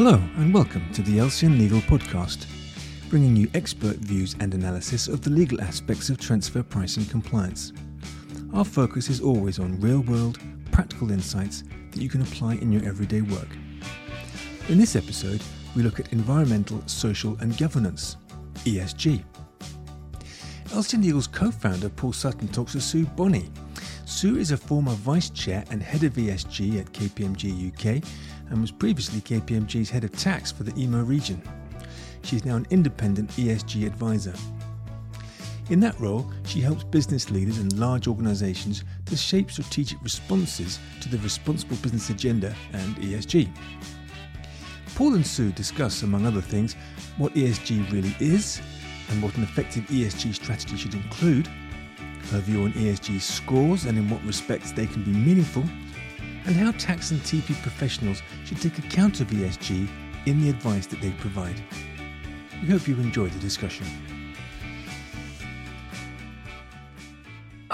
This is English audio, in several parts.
Hello, and welcome to the LCN Legal Podcast, bringing you expert views and analysis of the legal aspects of transfer pricing compliance. Our focus is always on real world, practical insights that you can apply in your everyday work. In this episode, we look at environmental, social, and governance, ESG. LCN Legal's co founder Paul Sutton talks to Sue Bonney. Sue is a former vice chair and head of ESG at KPMG UK and was previously KPMG's head of tax for the EMEA region. She is now an independent ESG advisor. In that role, she helps business leaders and large organisations to shape strategic responses to the responsible business agenda and ESG. Paul and Sue discuss, among other things, what ESG really is and what an effective ESG strategy should include, her view on ESG scores and in what respects they can be meaningful, and how tax and TP professionals should take account of ESG in the advice that they provide. We hope you enjoyed the discussion.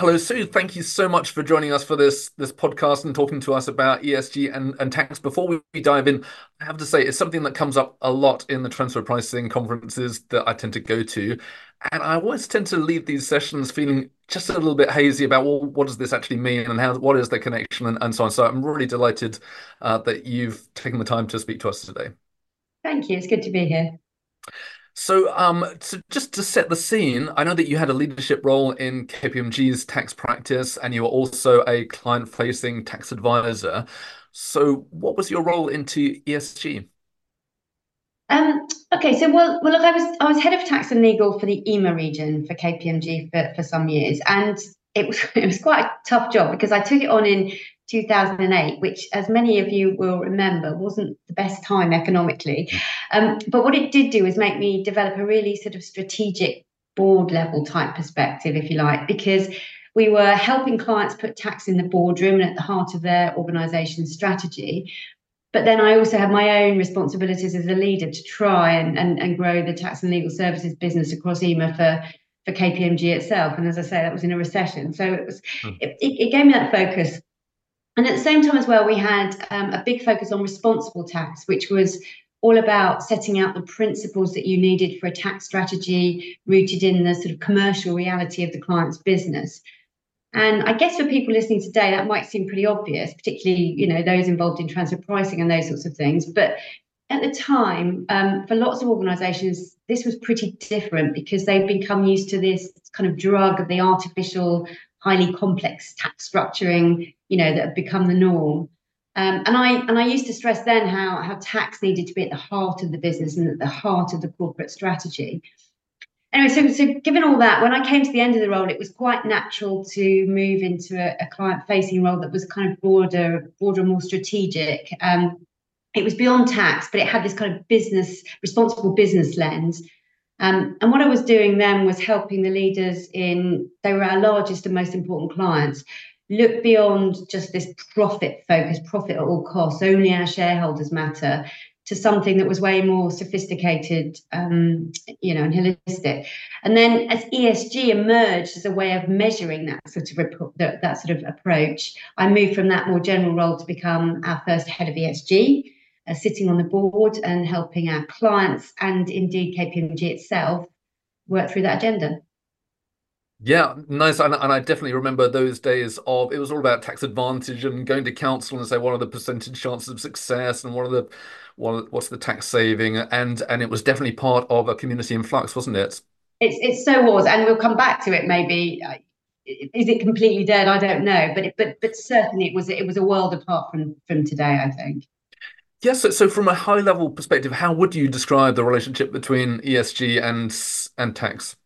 Hello, Sue. Thank you so much for joining us for this this podcast and talking to us about ESG and, and tax. Before we dive in, I have to say it's something that comes up a lot in the transfer pricing conferences that I tend to go to. And I always tend to leave these sessions feeling just a little bit hazy about well, what does this actually mean and how what is the connection and, and so on. So I'm really delighted uh, that you've taken the time to speak to us today. Thank you. It's good to be here. So, um, so just to set the scene, I know that you had a leadership role in KPMG's tax practice, and you were also a client-facing tax advisor. So, what was your role into ESG? Um, okay, so well, well, look, I was I was head of tax and legal for the EMEA region for KPMG for, for some years, and it was it was quite a tough job because I took it on in 2008, which, as many of you will remember, wasn't the best time economically. Um, but what it did do is make me develop a really sort of strategic board level type perspective, if you like, because we were helping clients put tax in the boardroom and at the heart of their organization's strategy. But then I also had my own responsibilities as a leader to try and, and, and grow the tax and legal services business across EMEA for, for KPMG itself. And as I say, that was in a recession. So it was mm. it, it, gave me that focus and at the same time, as well, we had um, a big focus on responsible tax, which was all about setting out the principles that you needed for a tax strategy rooted in the sort of commercial reality of the client's business. And I guess for people listening today, that might seem pretty obvious, particularly you know those involved in transfer pricing and those sorts of things. But at the time, um, for lots of organisations, this was pretty different because they've become used to this kind of drug of the artificial highly complex tax structuring, you know, that have become the norm. Um, and I and I used to stress then how how tax needed to be at the heart of the business and at the heart of the corporate strategy. Anyway, so so given all that, when I came to the end of the role, it was quite natural to move into a, a client-facing role that was kind of broader, broader, more strategic. Um, it was beyond tax, but it had this kind of business, responsible business lens. Um, and what I was doing then was helping the leaders in, they were our largest and most important clients, look beyond just this profit focus, profit at all costs, only our shareholders matter, to something that was way more sophisticated, um, you know, and holistic. And then as ESG emerged as a way of measuring that sort of that, that sort of approach, I moved from that more general role to become our first head of ESG uh, sitting on the board and helping our clients and indeed KPMG itself work through that agenda. Yeah, nice. And, and I definitely remember those days of it was all about tax advantage and going to counsel and say what are the percentage chances of success and what are the what what's the tax saving and and it was definitely part of a community in flux, wasn't it? It's it so was, and we'll come back to it maybe. Is it completely dead? I don't know, but it, but but certainly it was it was a world apart from from today. I think. Yes. So, so, from a high level perspective, how would you describe the relationship between ESG and and tax?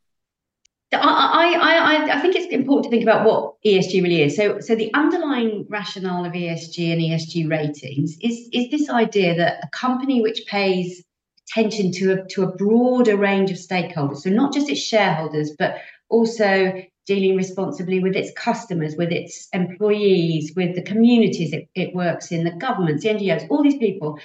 I, I, I, I think it's important to think about what ESG really is. So, so the underlying rationale of ESG and ESG ratings is, is this idea that a company which pays attention to a, to a broader range of stakeholders, so not just its shareholders, but also dealing responsibly with its customers, with its employees, with the communities it, it works in, the governments, the NGOs, all these people,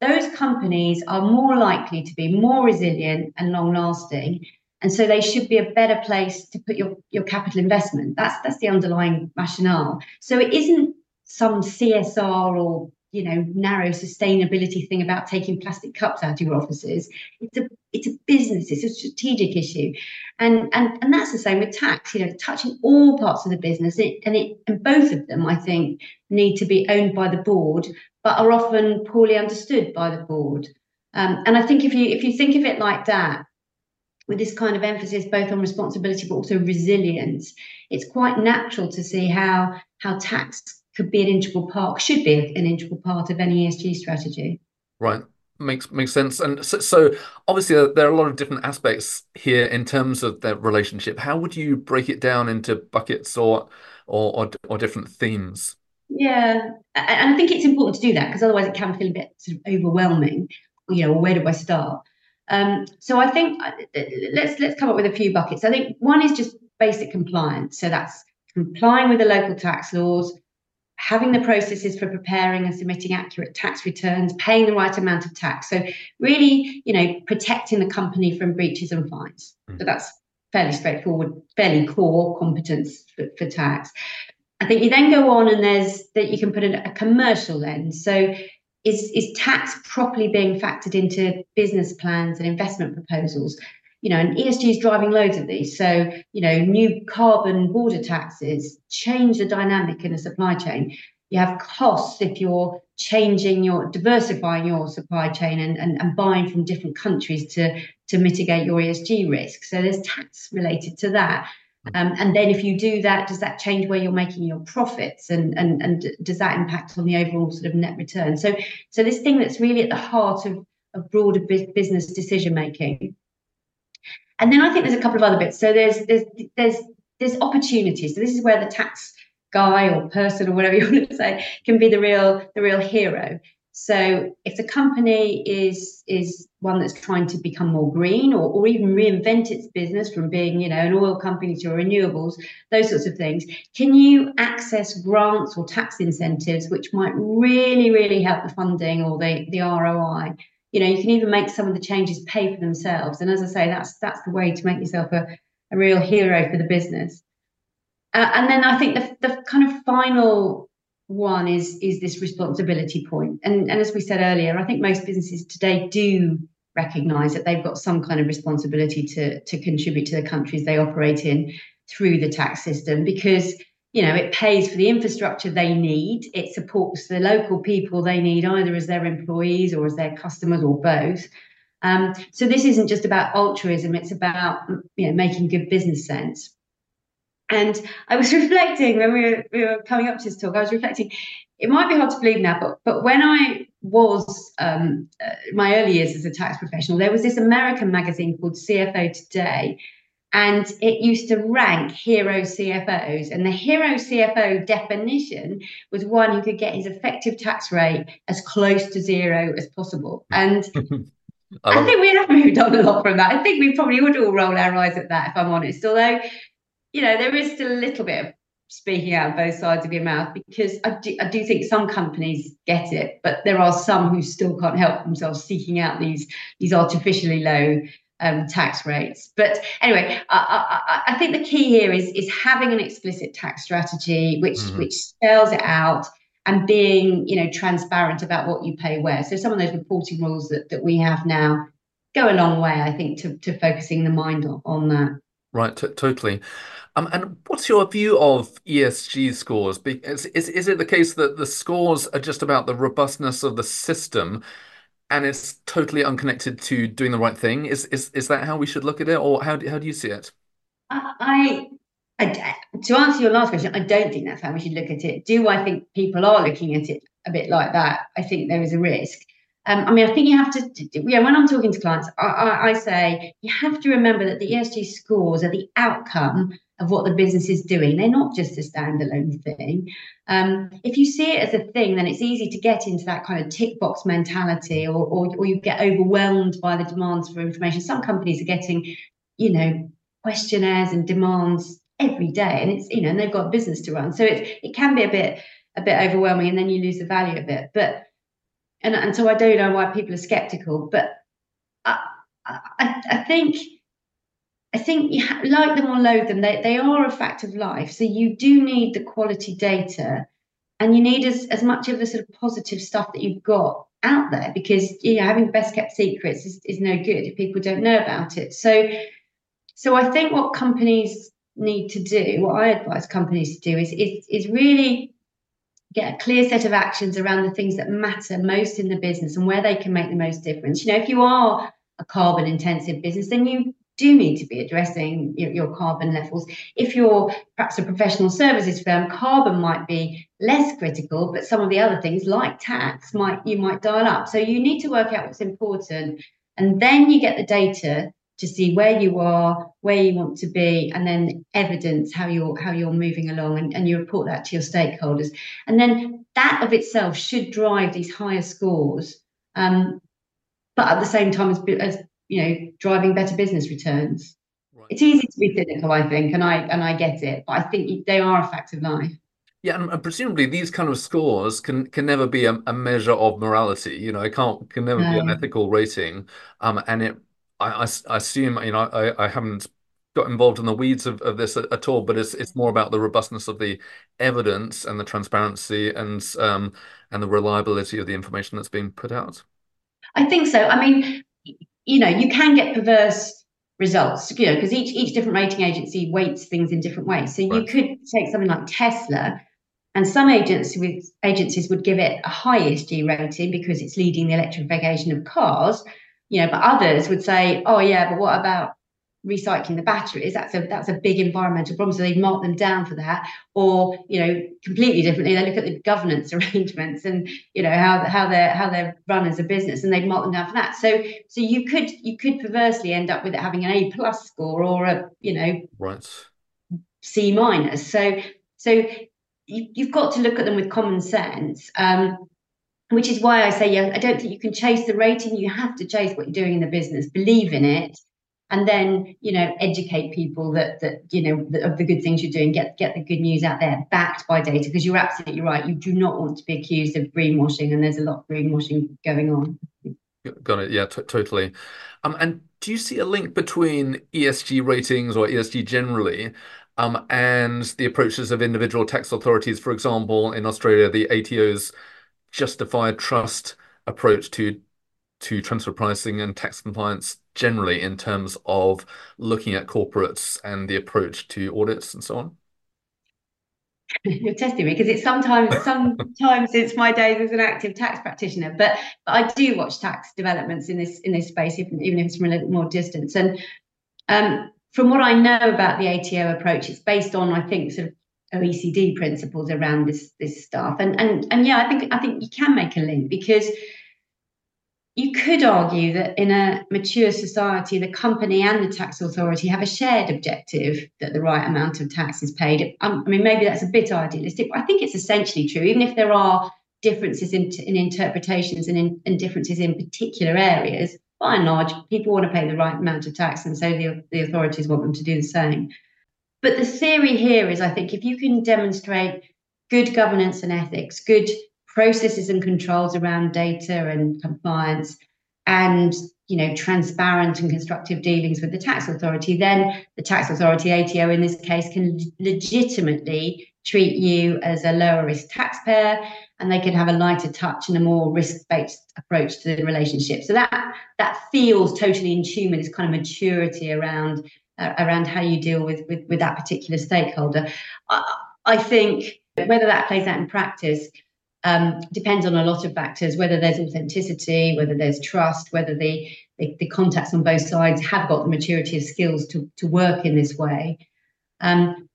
those companies are more likely to be more resilient and long lasting. And so they should be a better place to put your, your capital investment. That's that's the underlying rationale. So it isn't some CSR or you know narrow sustainability thing about taking plastic cups out of your offices. It's a it's a business. It's a strategic issue, and and and that's the same with tax. You know, touching all parts of the business, it, and it and both of them, I think, need to be owned by the board, but are often poorly understood by the board. Um, and I think if you if you think of it like that, with this kind of emphasis both on responsibility but also resilience, it's quite natural to see how how tax could be an integral part, should be an integral part of any ESG strategy. Right. Makes makes sense. And so, so obviously uh, there are a lot of different aspects here in terms of their relationship. How would you break it down into buckets or or or, or different themes? Yeah, and I think it's important to do that because otherwise it can feel a bit sort of overwhelming. You know, where do I start? Um, so I think uh, let's let's come up with a few buckets. I think one is just basic compliance. So that's complying with the local tax laws, having the processes for preparing and submitting accurate tax returns, paying the right amount of tax. So really, you know, protecting the company from breaches and fines. Mm. So that's fairly straightforward, fairly core competence for, for, tax. I think you then go on and there's that you can put in a commercial lens. So is, is tax properly being factored into business plans and investment proposals? You know, and ESG is driving loads of these. So, you know, new carbon border taxes change the dynamic in a supply chain. You have costs if you're changing your diversifying your supply chain and, and, and buying from different countries to, to mitigate your ESG risk. So there's tax related to that. Um, and then if you do that, does that change where you're making your profits and, and, and does that impact on the overall sort of net return? So, so this thing that's really at the heart of, of broader business decision making. And then I think there's a couple of other bits. So there's there's there's there's opportunities. So this is where the tax guy or person or whatever you want to say can be the real the real hero. So if the company is is one that's trying to become more green or, or even reinvent its business from being, you know, an oil company to renewables, those sorts of things, can you access grants or tax incentives which might really, really help the funding or the, the ROI? You know, you can even make some of the changes pay for themselves. And as I say, that's that's the way to make yourself a, a real hero for the business. Uh, and then I think the, the kind of final one is is this responsibility point. And, and as we said earlier, I think most businesses today do recognize that they've got some kind of responsibility to, to contribute to the countries they operate in through the tax system because you know it pays for the infrastructure they need. It supports the local people they need either as their employees or as their customers or both. Um, so this isn't just about altruism it's about you know making good business sense. And I was reflecting when we were, we were coming up to this talk, I was reflecting, it might be hard to believe now, but, but when I was um, uh, my early years as a tax professional, there was this American magazine called CFO Today, and it used to rank hero CFOs. And the hero CFO definition was one who could get his effective tax rate as close to zero as possible. And I, I think we have moved on a lot from that. I think we probably would all roll our eyes at that, if I'm honest. Although you know, there is still a little bit of speaking out of both sides of your mouth because I do, I do think some companies get it, but there are some who still can't help themselves seeking out these these artificially low um, tax rates. But anyway, I, I, I, think the key here is is having an explicit tax strategy which mm-hmm. which spells it out and being you know transparent about what you pay where. So some of those reporting rules that, that we have now go a long way, I think, to, to focusing the mind on, on that. Right, t- totally. Um, and what's your view of ESG scores? Is, is, is it the case that the scores are just about the robustness of the system and it's totally unconnected to doing the right thing? Is is is that how we should look at it, or how do, how do you see it? I, I, to answer your last question, I don't think that's how we should look at it. Do I think people are looking at it a bit like that? I think there is a risk. Um, I mean, I think you have to, yeah, when I'm talking to clients, I, I, I, say you have to remember that the ESG scores are the outcome of what the business is doing. They're not just a standalone thing. Um, if you see it as a thing, then it's easy to get into that kind of tick box mentality or, or, or you get overwhelmed by the demands for information. Some companies are getting, you know, questionnaires and demands every day and it's, you know, and they've got business to run. So it, it can be a bit, a bit overwhelming and then you lose the value of it. But, and, and so I don't know why people are skeptical, but I, I, I think I think you ha- like them or loathe them, they, they are a fact of life. So you do need the quality data and you need as, as much of the sort of positive stuff that you've got out there because you know having best kept secrets is, is no good if people don't know about it so so i think what companies need to do what i advise companies to do is is, is really get a clear set of actions around the things that matter most in the business and where they can make the most difference you know if you are a carbon intensive business then you do need to be addressing your, your, carbon levels. If you're perhaps a professional services firm, carbon might be less critical, but some of the other things like tax might you might dial up. So you need to work out what's important, and then you get the data to see where you are, where you want to be, and then evidence how you're how you're moving along, and, and you report that to your stakeholders. And then that of itself should drive these higher scores. Um, but at the same time as, as you know driving better business returns right. it's easy to be cynical i think and i and i get it but i think they are a fact of life yeah, and, presumably these kind of scores can can never be a, a measure of morality. You know, it can't can never no. be an ethical rating. Um, and it, I, I, I assume, you know, I, I haven't got involved in the weeds of, of this at, at, all, but it's it's more about the robustness of the evidence and the transparency and um and the reliability of the information that's being put out. I think so. I mean, you know, you can get perverse results, you know, because each each different rating agency weights things in different ways. So right. you could take something like Tesla, and some agencies with agencies would give it a high ESG rating because it's leading the electrification of cars, you know, but others would say, oh yeah, but what about recycling the batteries? That's a that's a big environmental problem so they mark them down for that. Or you know completely differently they look at the governance arrangements and you know how how they're how they're run as a business and they mark them down for that. So so you could you could perversely end up with it having an a plus score or a you know right. C minus. So so you, you've got to look at them with common sense. Um, which is why I say, yeah, I don't think you can chase the rating. You have to chase what you're doing in the business, believe in it, and then you know educate people that that you know of the good things you're doing. Get get the good news out there backed by data. Because you're absolutely right. You do not want to be accused of greenwashing and there's a lot of greenwashing going on. Got it. Yeah totally. Um and do you see a link between esg ratings or esg generally um and the approaches of individual tax authorities? For example in australia the ato's justified trust approach to to transfer pricing and tax compliance generally in terms of looking at corporates and the approach to audits and so on? You're testing me because it's sometimes sometimes since my days as an active tax practitioner, but, but I do watch tax developments in this in this space, even, even if it's from a little more distance. And um, from what I know about the ATO approach, it's based on I think sort of OECD principles around this this stuff. And and and yeah, I think I think you can make a link because you could argue that in a mature society, the company and the tax authority have a shared objective that the right amount of tax is paid. Um, I mean, maybe that's a bit idealistic, but I think it's essentially true, even if there are differences in, in interpretations and, in, and differences in particular areas. By and large, people want to pay the right amount of tax, and so the, the authorities want them to do the same. But the theory here is I think if you can demonstrate good governance and ethics, good processes and controls around data and compliance and you know transparent and constructive dealings with the tax authority then the tax authority ato in this case can legitimately treat you as a lower risk taxpayer and they can have a lighter touch and a more risk-based approach to the relationship. So that that feels totally in tune with this kind of maturity around uh, around how you deal with, with with that particular stakeholder I, I think whether that plays out in practice um, depends on a lot of factors, whether there's authenticity, whether there's trust, whether the, the, the, contacts on both sides have got the maturity of skills to, to work in this way, um,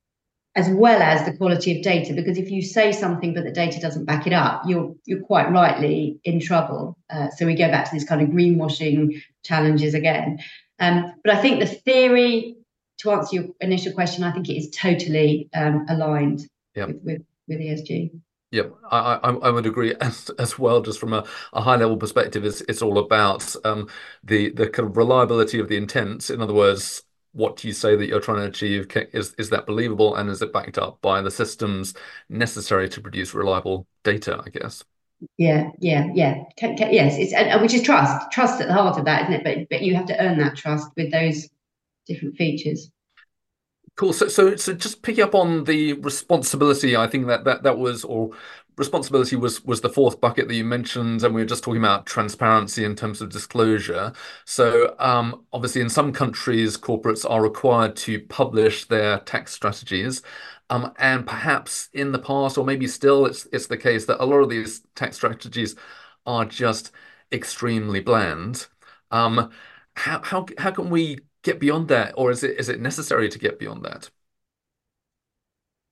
as well as the quality of data. Because if you say something but the data doesn't back it up, you're you're quite rightly in trouble. Uh, so we go back to this kind of greenwashing challenges again. Um, but I think the theory, to answer your initial question, I think it is totally um, aligned yep. with, with, with ESG. Yeah, I, I, I would agree as as well. Just from a, a high level perspective, it's it's all about um, the the kind of reliability of the intent. In other words, what do you say that you're trying to achieve? Is is that believable, and is it backed up by the systems necessary to produce reliable data? I guess. Yeah, yeah, yeah. yes, it's and, which is trust. Trust at the heart of that, isn't it? But but you have to earn that trust with those different features. Cool. So, so, so just picking up on the responsibility, I think that that that was or responsibility was was the fourth bucket that you mentioned, and we were just talking about transparency in terms of disclosure. So um, obviously, in some countries, corporates are required to publish their tax strategies. Um, and perhaps in the past, or maybe still, it's it's the case that a lot of these tax strategies are just extremely bland. Um, how how how can we get beyond that, or is it is it necessary to get beyond that?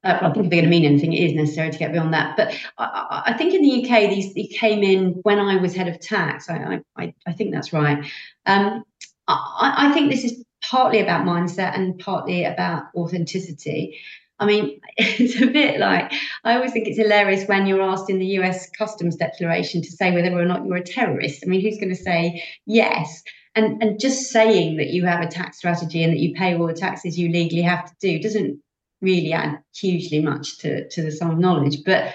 Uh, I think they're going to mean anything, it is necessary to get beyond that. But I, I think in the UK, these, these came in when I was head of tax. I, I, I think that's right. Um, I, I think this is partly about mindset and partly about authenticity. I mean, it's a bit like I always think it's hilarious when you're asked in the US Customs Declaration to say whether or not you're a terrorist. I mean, who's going to say yes? And and just saying that you have a tax strategy and that you pay all the taxes you legally have to do doesn't really add hugely much to, to the sum of knowledge. But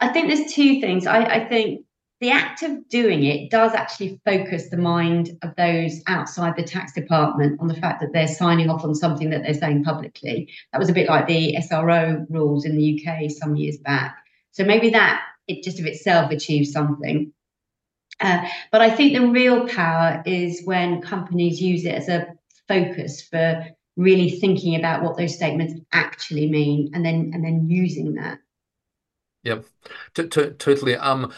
I think there's two things. I, I think the act of doing it does actually focus the mind of those outside the tax department on the fact that they're signing off on something that they're saying publicly. That was a bit like the SAO rules in the UK some years back. So maybe that it just of itself achieves something. Uh, but I think the real power is when companies use it as a focus for really thinking about what those statements actually mean and then and then using that yep t- t- totally um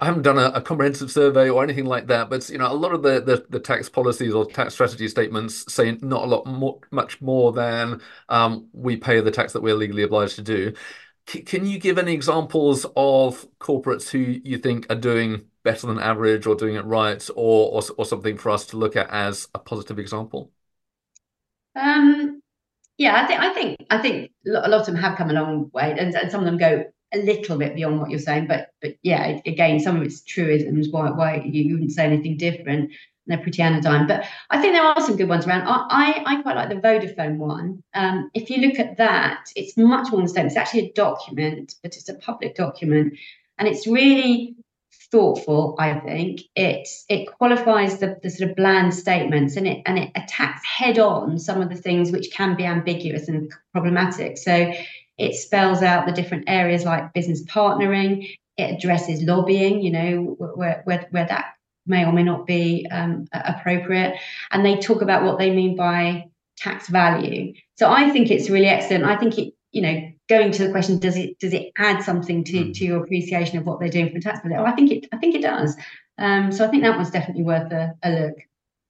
I, haven't done a, a, comprehensive survey or anything like that, but you know, a lot of the, the, the tax policies or tax strategy statements say not a lot more, much more than um, we pay the tax that we're legally obliged to do. C- can you give any examples of corporates who you think are doing better than average or doing it right, or, or or something for us to look at as a positive example? Um, yeah, I think I think I think a lot of them have come a long way, and, and some of them go a little bit beyond what you're saying. But but yeah, again, some of it's truisms. Why why you, wouldn't say anything different? They're pretty anodyne. But I think there are some good ones around. I I, I quite like the Vodafone one. Um, if you look at that, it's much more statement. It's actually a document, but it's a public document, and it's really thoughtful, I think. It it qualifies the, the sort of bland statements and it and it attacks head on some of the things which can be ambiguous and problematic. So it spells out the different areas like business partnering. It addresses lobbying, you know, where where, where that may or may not be um, appropriate, and they talk about what they mean by tax value. So I think it's really excellent. I think it you know, going to the question, does it does it add something to, mm. to your appreciation of what they're doing from a tax point Oh, I think it I think it does. Um, so I think that one's definitely worth a, a look.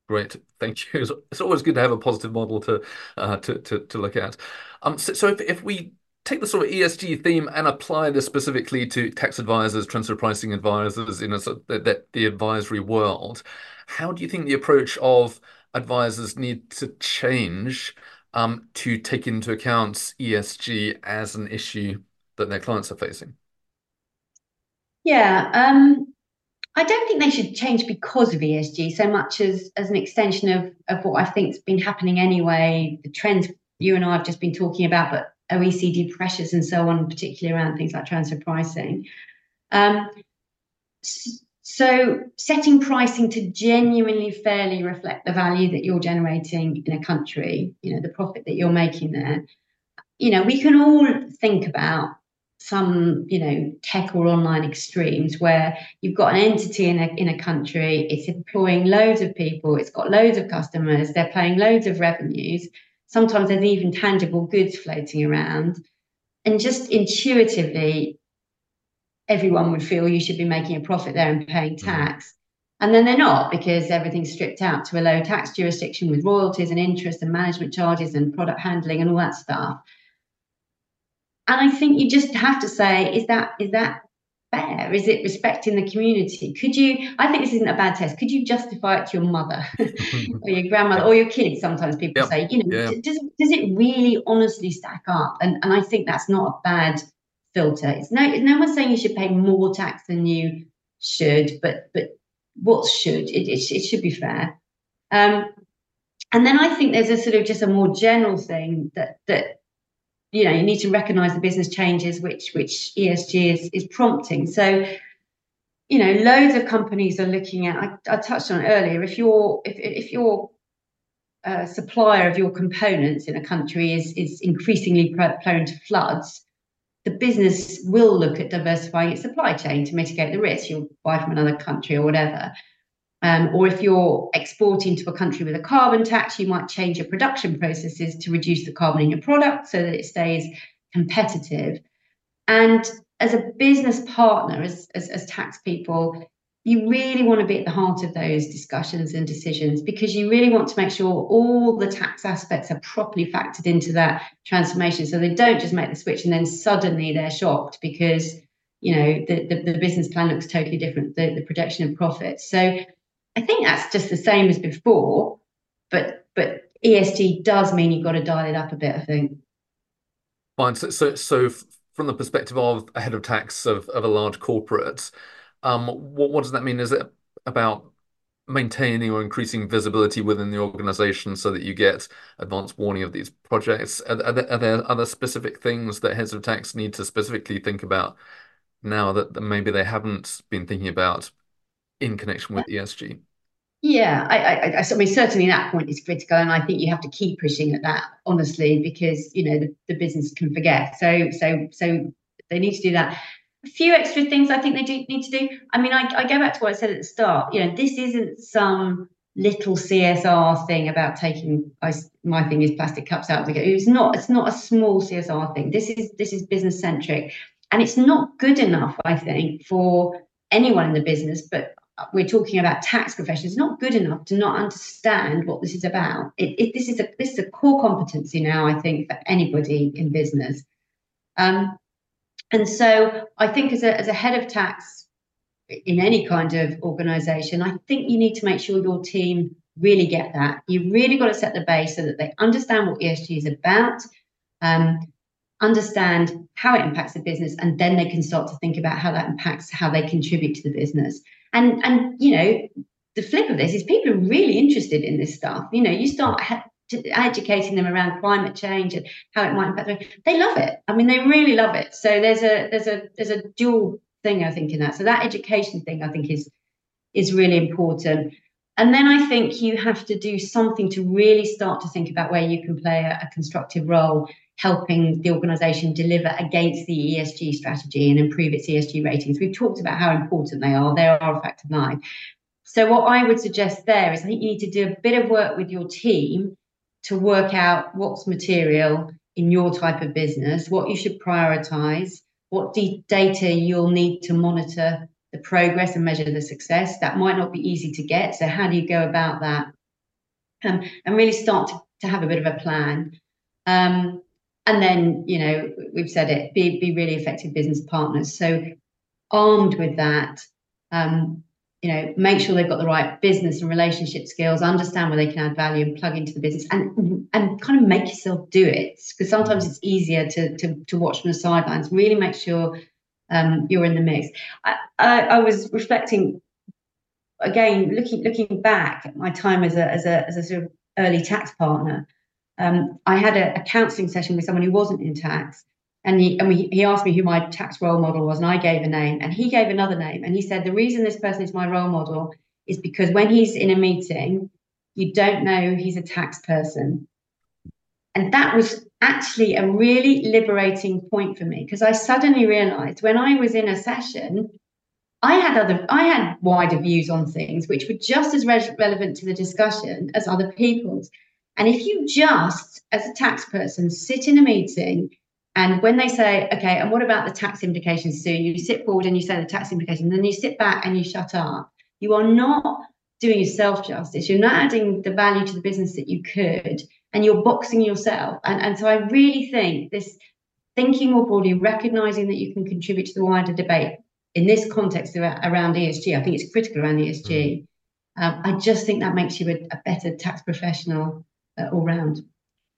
Great, thank you. It's always good to have a positive model to uh, to, to to look at. Um, so, so if if we take the sort of ESG theme and apply this specifically to tax advisors, transfer pricing advisors, in a sort the, the advisory world, how do you think the approach of advisors need to change um, to take into account ESG as an issue that their clients are facing? Yeah, um, I don't think they should change because of ESG so much as as an extension of of what I think's been happening anyway. The trends you and I have just been talking about, but OECD pressures and so on, particularly around things like transfer pricing. Um, so setting pricing to genuinely fairly reflect the value that you're generating in a country, you know, the profit that you're making there. You know, we can all think about some, you know, tech or online extremes where you've got an entity in a in a country, it's employing loads of people, it's got loads of customers, they're paying loads of revenues. Sometimes there's even tangible goods floating around. And just intuitively, everyone would feel you should be making a profit there and paying mm-hmm. tax. And then they're not because everything's stripped out to a low tax jurisdiction with royalties and interest and management charges and product handling and all that stuff. And I think you just have to say, is that is that fair? Is it respecting the community? Could you? I think this isn't a bad test. Could you justify it to your mother or your grandmother or your kids? Sometimes people yep. say, you know, yeah. does does it really honestly stack up? And and I think that's not a bad filter. It's no no one's saying you should pay more tax than you should, but but what should it it, it should be fair. Um, and then I think there's a sort of just a more general thing that that you know you need to recognise the business changes which which ESG is is prompting. So you know loads of companies are looking at. I, I touched on earlier. If you're if if you're a uh, supplier of your components in a country is is increasingly prone to floods the business will look at diversifying its supply chain to mitigate the risk. You'll buy from another country or whatever. Um, or if you're exporting to a country with a carbon tax, you might change your production processes to reduce the carbon in your product so that it stays competitive. And as a business partner, as, as, as tax people, you really want to be at the heart of those discussions and decisions because you really want to make sure all the tax aspects are properly factored into that transformation so they don't just make the switch and then suddenly they're shocked because you know the, the, the business plan looks totally different the, the projection of profits so i think that's just the same as before but but esg does mean you've got to dial it up a bit i think fine so so, so from the perspective of a head of tax of, of a large corporate um, what, what does that mean? Is it about maintaining or increasing visibility within the organization so that you get advance warning of these projects? Are, are, there, are there other specific things that heads of tax need to specifically think about now that maybe they haven't been thinking about in connection with ESG? Yeah, I, I, I, mean, certainly that point is critical, and I think you have to keep pushing at that, honestly, because you know the, the business can forget. So, so, so they need to do that a few extra things I think they do need to do. I mean, I, I go back to what I said at the start. You know, this isn't some little CSR thing about taking I, my thing is plastic cups out the It's not. It's not a small CSR thing. This is this is business centric, and it's not good enough. I think for anyone in the business, but we're talking about tax professionals. Not good enough to not understand what this is about. It, it, this is a this is a core competency now. I think for anybody in business. Um, and so I think as a, as a head of tax in any kind of organization, I think you need to make sure your team really get that. You really got to set the base so that they understand what ESG is about, um, understand how it impacts the business, and then they can start to think about how that impacts how they contribute to the business. And and you know, the flip of this is people are really interested in this stuff. You know, you start educating them around climate change and how it might impact them. They love it. I mean, they really love it. So there's a there's a there's a dual thing I think in that. So that education thing I think is is really important. And then I think you have to do something to really start to think about where you can play a, a constructive role helping the organization deliver against the ESG strategy and improve its ESG ratings. We've talked about how important they are. They are a fact of life. So what I would suggest there is I think you need to do a bit of work with your team to work out what's material in your type of business, what you should prioritize, what data you'll need to monitor the progress and measure the success. That might not be easy to get. So, how do you go about that? Um, and really start to, to have a bit of a plan. Um, and then, you know, we've said it, be, be really effective business partners. So, armed with that, um, you know, make sure they've got the right business and relationship skills, understand where they can add value and plug into the business and and kind of make yourself do it. Because sometimes it's easier to, to, to watch from the sidelines. Really make sure um, you're in the mix. I, I, I, was reflecting again, looking looking back at my time as a as a as a sort of early tax partner. Um, I had a, a counselling session with someone who wasn't in tax, and he and we, he asked me who my tax role model was, and I gave a name, and he gave another name, and he said the reason this person is my role model is because when he's in a meeting, you don't know he's a tax person, and that was actually a really liberating point for me because I suddenly realised when I was in a session. I had other, I had wider views on things which were just as re- relevant to the discussion as other people's. And if you just, as a tax person, sit in a meeting and when they say, okay, and what about the tax implications? So you sit forward and you say the tax implications, then you sit back and you shut up. You are not doing yourself justice. You're not adding the value to the business that you could, and you're boxing yourself. And, and so I really think this thinking more broadly, recognizing that you can contribute to the wider debate in this context around ESG, I think it's critical around ESG. Mm. Um, I just think that makes you a, a better tax professional uh, all round.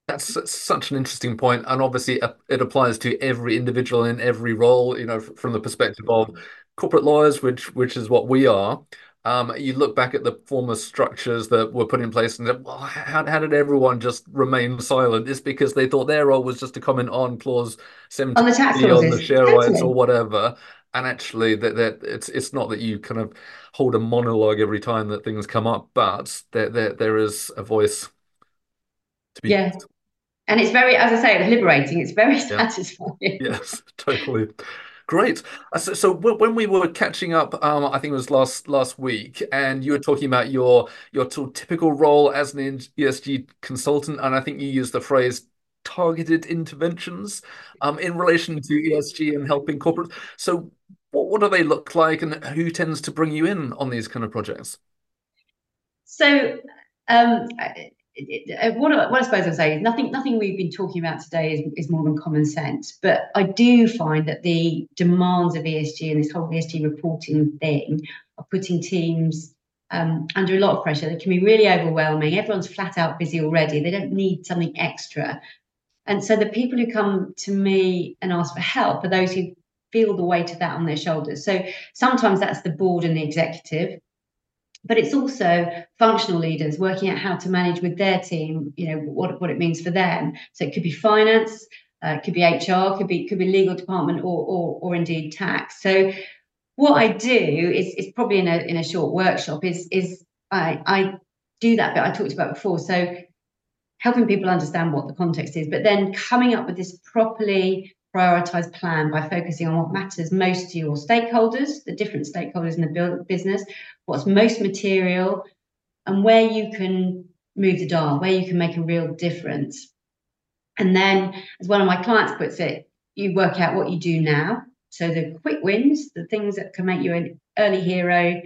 That's such an interesting point, and obviously uh, it applies to every individual in every role. You know, from the perspective of corporate lawyers, which which is what we are. Um, you look back at the former structures that were put in place, and well, how, how did everyone just remain silent? It's because they thought their role was just to comment on clause seventy on the, tax on the share rights or whatever. And actually, that that it's it's not that you kind of hold a monologue every time that things come up, but there there there is a voice to be. Yeah. and it's very, as I say, it's liberating. It's very yeah. satisfying. Yes, totally. Great. Uh, so, so, when we were catching up, um, I think it was last last week, and you were talking about your your typical role as an ESG consultant, and I think you used the phrase targeted interventions um, in relation to ESG and helping corporate. So, what, what do they look like, and who tends to bring you in on these kind of projects? So, um, uh, what, what I suppose I'd say is nothing. Nothing we've been talking about today is, is more than common sense. But I do find that the demands of ESG and this whole ESG reporting thing are putting teams um, under a lot of pressure. They can be really overwhelming. Everyone's flat out busy already. They don't need something extra. And so the people who come to me and ask for help are those who feel the weight of that on their shoulders. So sometimes that's the board and the executive but it's also functional leaders working out how to manage with their team you know what, what it means for them. So it could be finance uh, it could be hr could be could be legal department or or, or indeed tax. So what i do is is probably in a in a short workshop is is i i do that bit i talked about before. So helping people understand what the context is but then coming up with this properly prioritized plan by focusing on what matters most to your stakeholders, the different stakeholders in the business, what's most material, and where you can move the dial, where you can make a real difference. And then, as one of my clients puts it, you work out what you do now. So the quick wins, the things that can make you an early hero,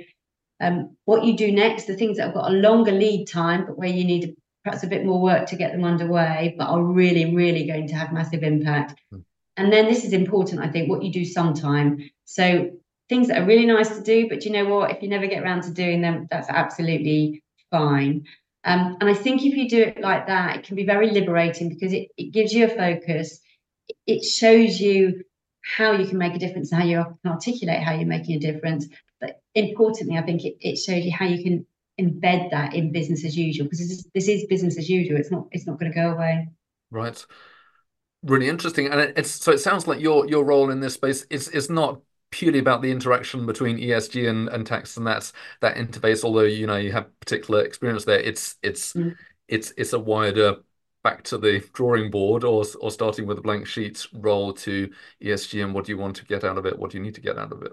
um, what you do next, the things that have got a longer lead time, but where you need perhaps a bit more work to get them underway, but are really, really going to have massive impact. Mm. And then this is important, I think, what you do sometime. So things that are really nice to do, but you know what? If you never get around to doing them, that's absolutely fine. Um, and I think if you do it like that, it can be very liberating because it, it gives you a focus. It shows you how you can make a difference and how you can articulate how you're making a difference. But importantly, I think it, it shows you how you can embed that in business as usual because this is, this is business as usual. It's not it's not going to go away. Right really interesting. And it's so it sounds like your your role in this space is is not purely about the interaction between ESG and, and tax and that's that interface, although you know you have particular experience there. It's it's mm. it's it's a wider back to the drawing board or or starting with a blank sheet role to ESG and what do you want to get out of it? What do you need to get out of it?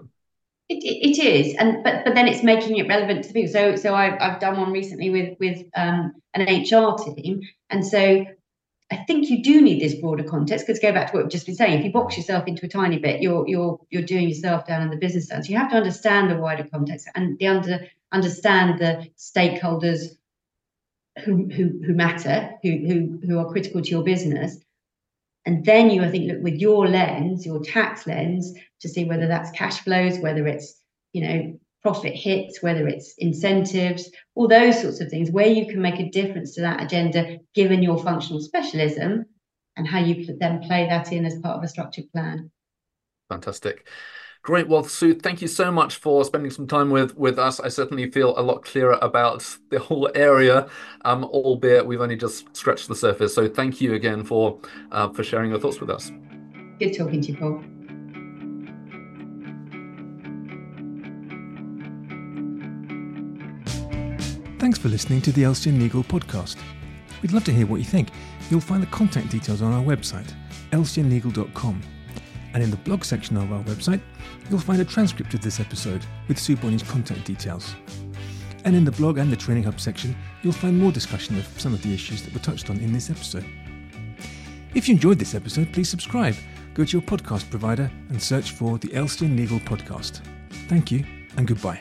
It, it is, and but but then it's making it relevant to people. So so I've I've done one recently with with um, an HR team, and so I think you do need this broader context because go back to what we've just been saying. If you box yourself into a tiny bit, you're you're you're doing yourself down in the business sense. You have to understand the wider context and the under understand the stakeholders who who who matter, who who who are critical to your business. And then you, I think, look with your lens, your tax lens, to see whether that's cash flows, whether it's you know profit hits, whether it's incentives, all those sorts of things, where you can make a difference to that agenda given your functional specialism and how you then play that in as part of a structured plan. Fantastic. Great. Well, Sue, thank you so much for spending some time with with us. I certainly feel a lot clearer about the whole area, um, albeit we've only just scratched the surface. So thank you again for uh, for sharing your thoughts with us. Good talking to you, Paul. Thanks for listening to the LCN Legal podcast. We'd love to hear what you think. You'll find the contact details on our website, lcnlegal.com. And in the blog section of our website, you'll find a transcript of this episode with Sue Bonney's contact details. And in the blog and the Training Hub section, you'll find more discussion of some of the issues that were touched on in this episode. If you enjoyed this episode, please subscribe. Go to your podcast provider and search for the LCN Legal Podcast. Thank you and goodbye.